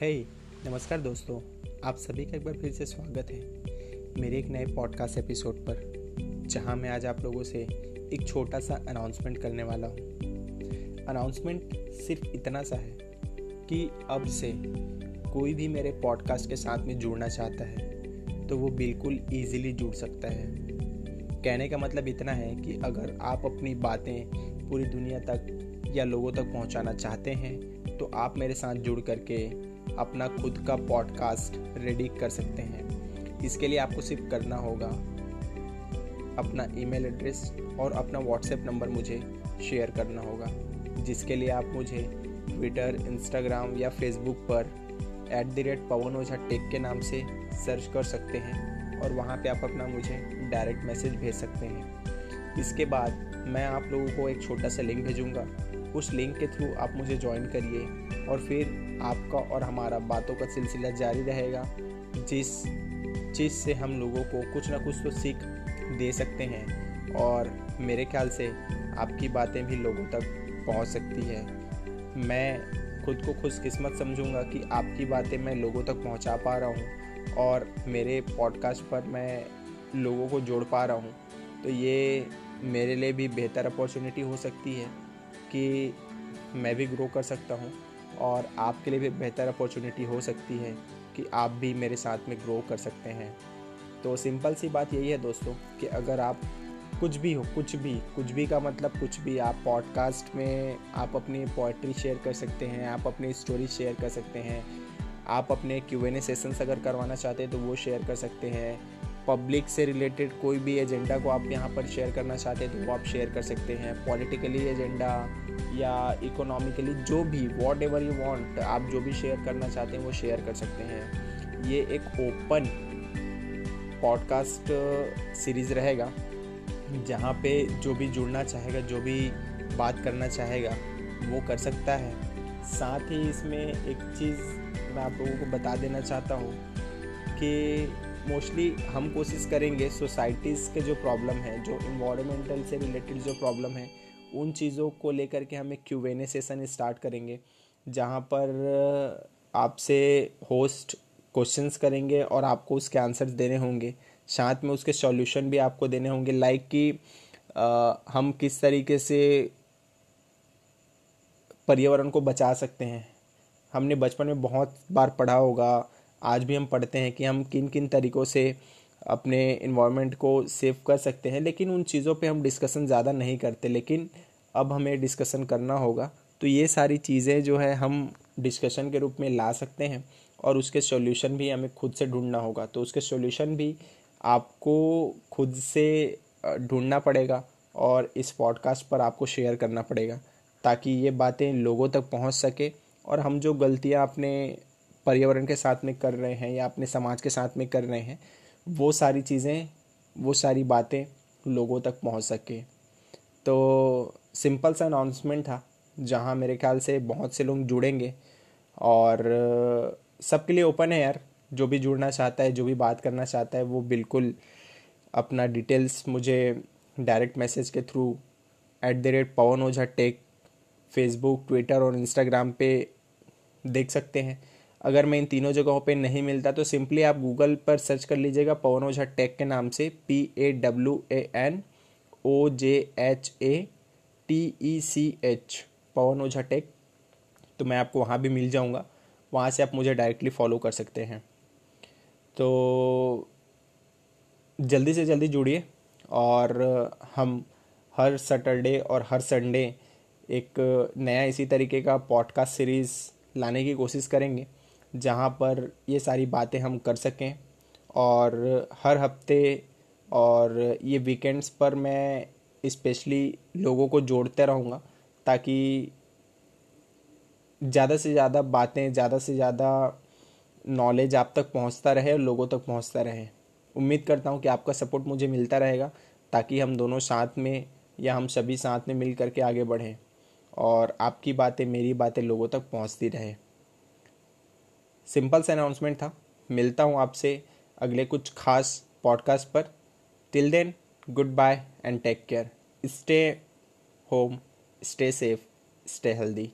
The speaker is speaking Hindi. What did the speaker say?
हे hey, नमस्कार दोस्तों। आप सभी का एक बार फिर से स्वागत है मेरे एक नए पॉडकास्ट एपिसोड पर जहाँ मैं आज आप लोगों से एक छोटा सा अनाउंसमेंट करने वाला हूँ। अनाउंसमेंट सिर्फ़ इतना सा है कि अब से कोई भी मेरे पॉडकास्ट के साथ में जुड़ना चाहता है तो वो बिल्कुल ईजिली जुड़ सकता है। कहने का मतलब इतना है कि अगर आप अपनी बातें पूरी दुनिया तक या लोगों तक पहुंचाना चाहते हैं तो आप मेरे साथ जुड़ करके अपना खुद का पॉडकास्ट रेडी कर सकते हैं। इसके लिए आपको सिर्फ़ करना होगा अपना ईमेल एड्रेस और अपना व्हाट्सएप नंबर मुझे शेयर करना होगा, जिसके लिए आप मुझे ट्विटर इंस्टाग्राम या फेसबुक पर at the rate Pawan Ojha tech के नाम से सर्च कर सकते हैं और वहाँ पे आप अपना मुझे डायरेक्ट मैसेज भेज सकते हैं। इसके बाद मैं आप लोगों को एक छोटा सा लिंक भेजूँगा। उस लिंक के थ्रू आप मुझे ज्वाइन करिए और फिर आपका और हमारा बातों का सिलसिला जारी रहेगा, जिस चीज़ से हम लोगों को कुछ ना कुछ तो सीख दे सकते हैं और मेरे ख्याल से आपकी बातें भी लोगों तक पहुँच सकती है। मैं खुद को खुशकिस्मत समझूँगा कि आपकी बातें मैं लोगों तक पहुँचा पा रहा हूँ और मेरे पॉडकास्ट पर मैं लोगों को जोड़ पा रहा हूँ। तो ये मेरे लिए भी बेहतर अपॉर्चुनिटी हो सकती है। कि मैं भी ग्रो कर सकता हूँ और आपके लिए भी बेहतर अपॉर्चुनिटी हो सकती है कि आप भी मेरे साथ में ग्रो कर सकते हैं। तो सिंपल सी बात यही है दोस्तों कि अगर आप कुछ भी हो, कुछ भी कुछ भी का मतलब कुछ भी, आप पॉडकास्ट में आप अपनी पोइट्री शेयर कर सकते हैं, आप अपनी स्टोरी शेयर कर सकते हैं, आप अपने क्यू एन ए सेशंस अगर करवाना चाहते हैं तो वो शेयर कर सकते हैं। पब्लिक से रिलेटेड कोई भी एजेंडा को आप यहाँ पर शेयर करना चाहते हैं तो वो आप शेयर कर सकते हैं। पॉलिटिकली एजेंडा या इकोनॉमिकली जो भी वॉट एवर यू वॉन्ट आप जो भी शेयर करना चाहते हैं, वो शेयर कर सकते हैं। ये एक ओपन पॉडकास्ट सीरीज़ रहेगा, जहाँ पे जो भी जुड़ना चाहेगा, जो भी बात करना चाहेगा, वो कर सकता है। साथ ही इसमें एक चीज़ मैं आप लोगों को बता देना चाहता हूँ कि मोस्टली हम कोशिश करेंगे सोसाइटीज़ के जो प्रॉब्लम है, जो इन्वायरमेंटल से रिलेटेड जो प्रॉब्लम है, उन चीज़ों को लेकर के हम एक क्यू एन सेशन स्टार्ट करेंगे, जहाँ पर आपसे होस्ट क्वेश्चंस करेंगे और आपको उसके आंसर्स देने होंगे। साथ में उसके सॉल्यूशन भी आपको देने होंगे लाइक कि हम किस तरीके से पर्यावरण को बचा सकते हैं। हमने बचपन में बहुत बार पढ़ा होगा आज भी हम पढ़ते हैं कि हम किन किन तरीक़ों से अपने इन्वायरमेंट को सेव कर सकते हैं, लेकिन उन चीज़ों पे हम डिस्कशन ज़्यादा नहीं करते, लेकिन अब हमें डिस्कशन करना होगा। तो ये सारी चीज़ें जो है हम डिस्कशन के रूप में ला सकते हैं और उसके सॉल्यूशन भी हमें खुद से ढूंढना होगा। तो उसके सॉल्यूशन भी आपको खुद से ढूंढना पड़ेगा और इस पॉडकास्ट पर आपको शेयर करना पड़ेगा, ताकि ये बातें लोगों तक पहुँच सके और हम जो गलतियाँ अपने पर्यावरण के साथ में कर रहे हैं या अपने समाज के साथ में कर रहे हैं, वो सारी चीज़ें, वो सारी बातें लोगों तक पहुँच सके। तो सिंपल सा अनाउंसमेंट था, जहाँ मेरे ख्याल से बहुत से लोग जुड़ेंगे और सबके लिए ओपन है यार। जो भी जुड़ना चाहता है, जो भी बात करना चाहता है, वो बिल्कुल अपना डिटेल्स मुझे डायरेक्ट मैसेज के through at the rate Pawan Ojha tech Facebook Twitter और इंस्टाग्राम पे देख सकते हैं। अगर मैं इन तीनों जगहों पे नहीं मिलता तो सिंपली आप गूगल पर सर्च कर लीजिएगा पवन ओझा टेक के नाम से P A W A N O J H A T E C H Pawan Ojha tech तो मैं आपको वहाँ भी मिल जाऊँगा। वहाँ से आप मुझे डायरेक्टली फॉलो कर सकते हैं। तो जल्दी से जल्दी जुड़िए और हम हर सैटरडे और हर संडे एक नया इसी तरीके का पॉडकास्ट सीरीज़ लाने की कोशिश करेंगे। जहाँ पर ये सारी बातें हम कर सकें। और हर हफ़्ते और ये वीकेंड्स पर मैं स्पेशली लोगों को जोड़ते रहूँगा ताकि ज़्यादा से ज़्यादा बातें, ज़्यादा से ज़्यादा नॉलेज आप तक पहुँचता रहे और लोगों तक पहुँचता रहे। उम्मीद करता हूँ कि आपका सपोर्ट मुझे मिलता रहेगा ताकि हम दोनों साथ में या हम सभी साथ में मिल करके आगे बढ़ें और आपकी बातें, मेरी बातें लोगों तक पहुँचती रहे। सिंपल सा अनाउंसमेंट था। मिलता हूँ आपसे अगले कुछ खास पॉडकास्ट पर। Till then goodbye and take care stay home stay safe stay healthy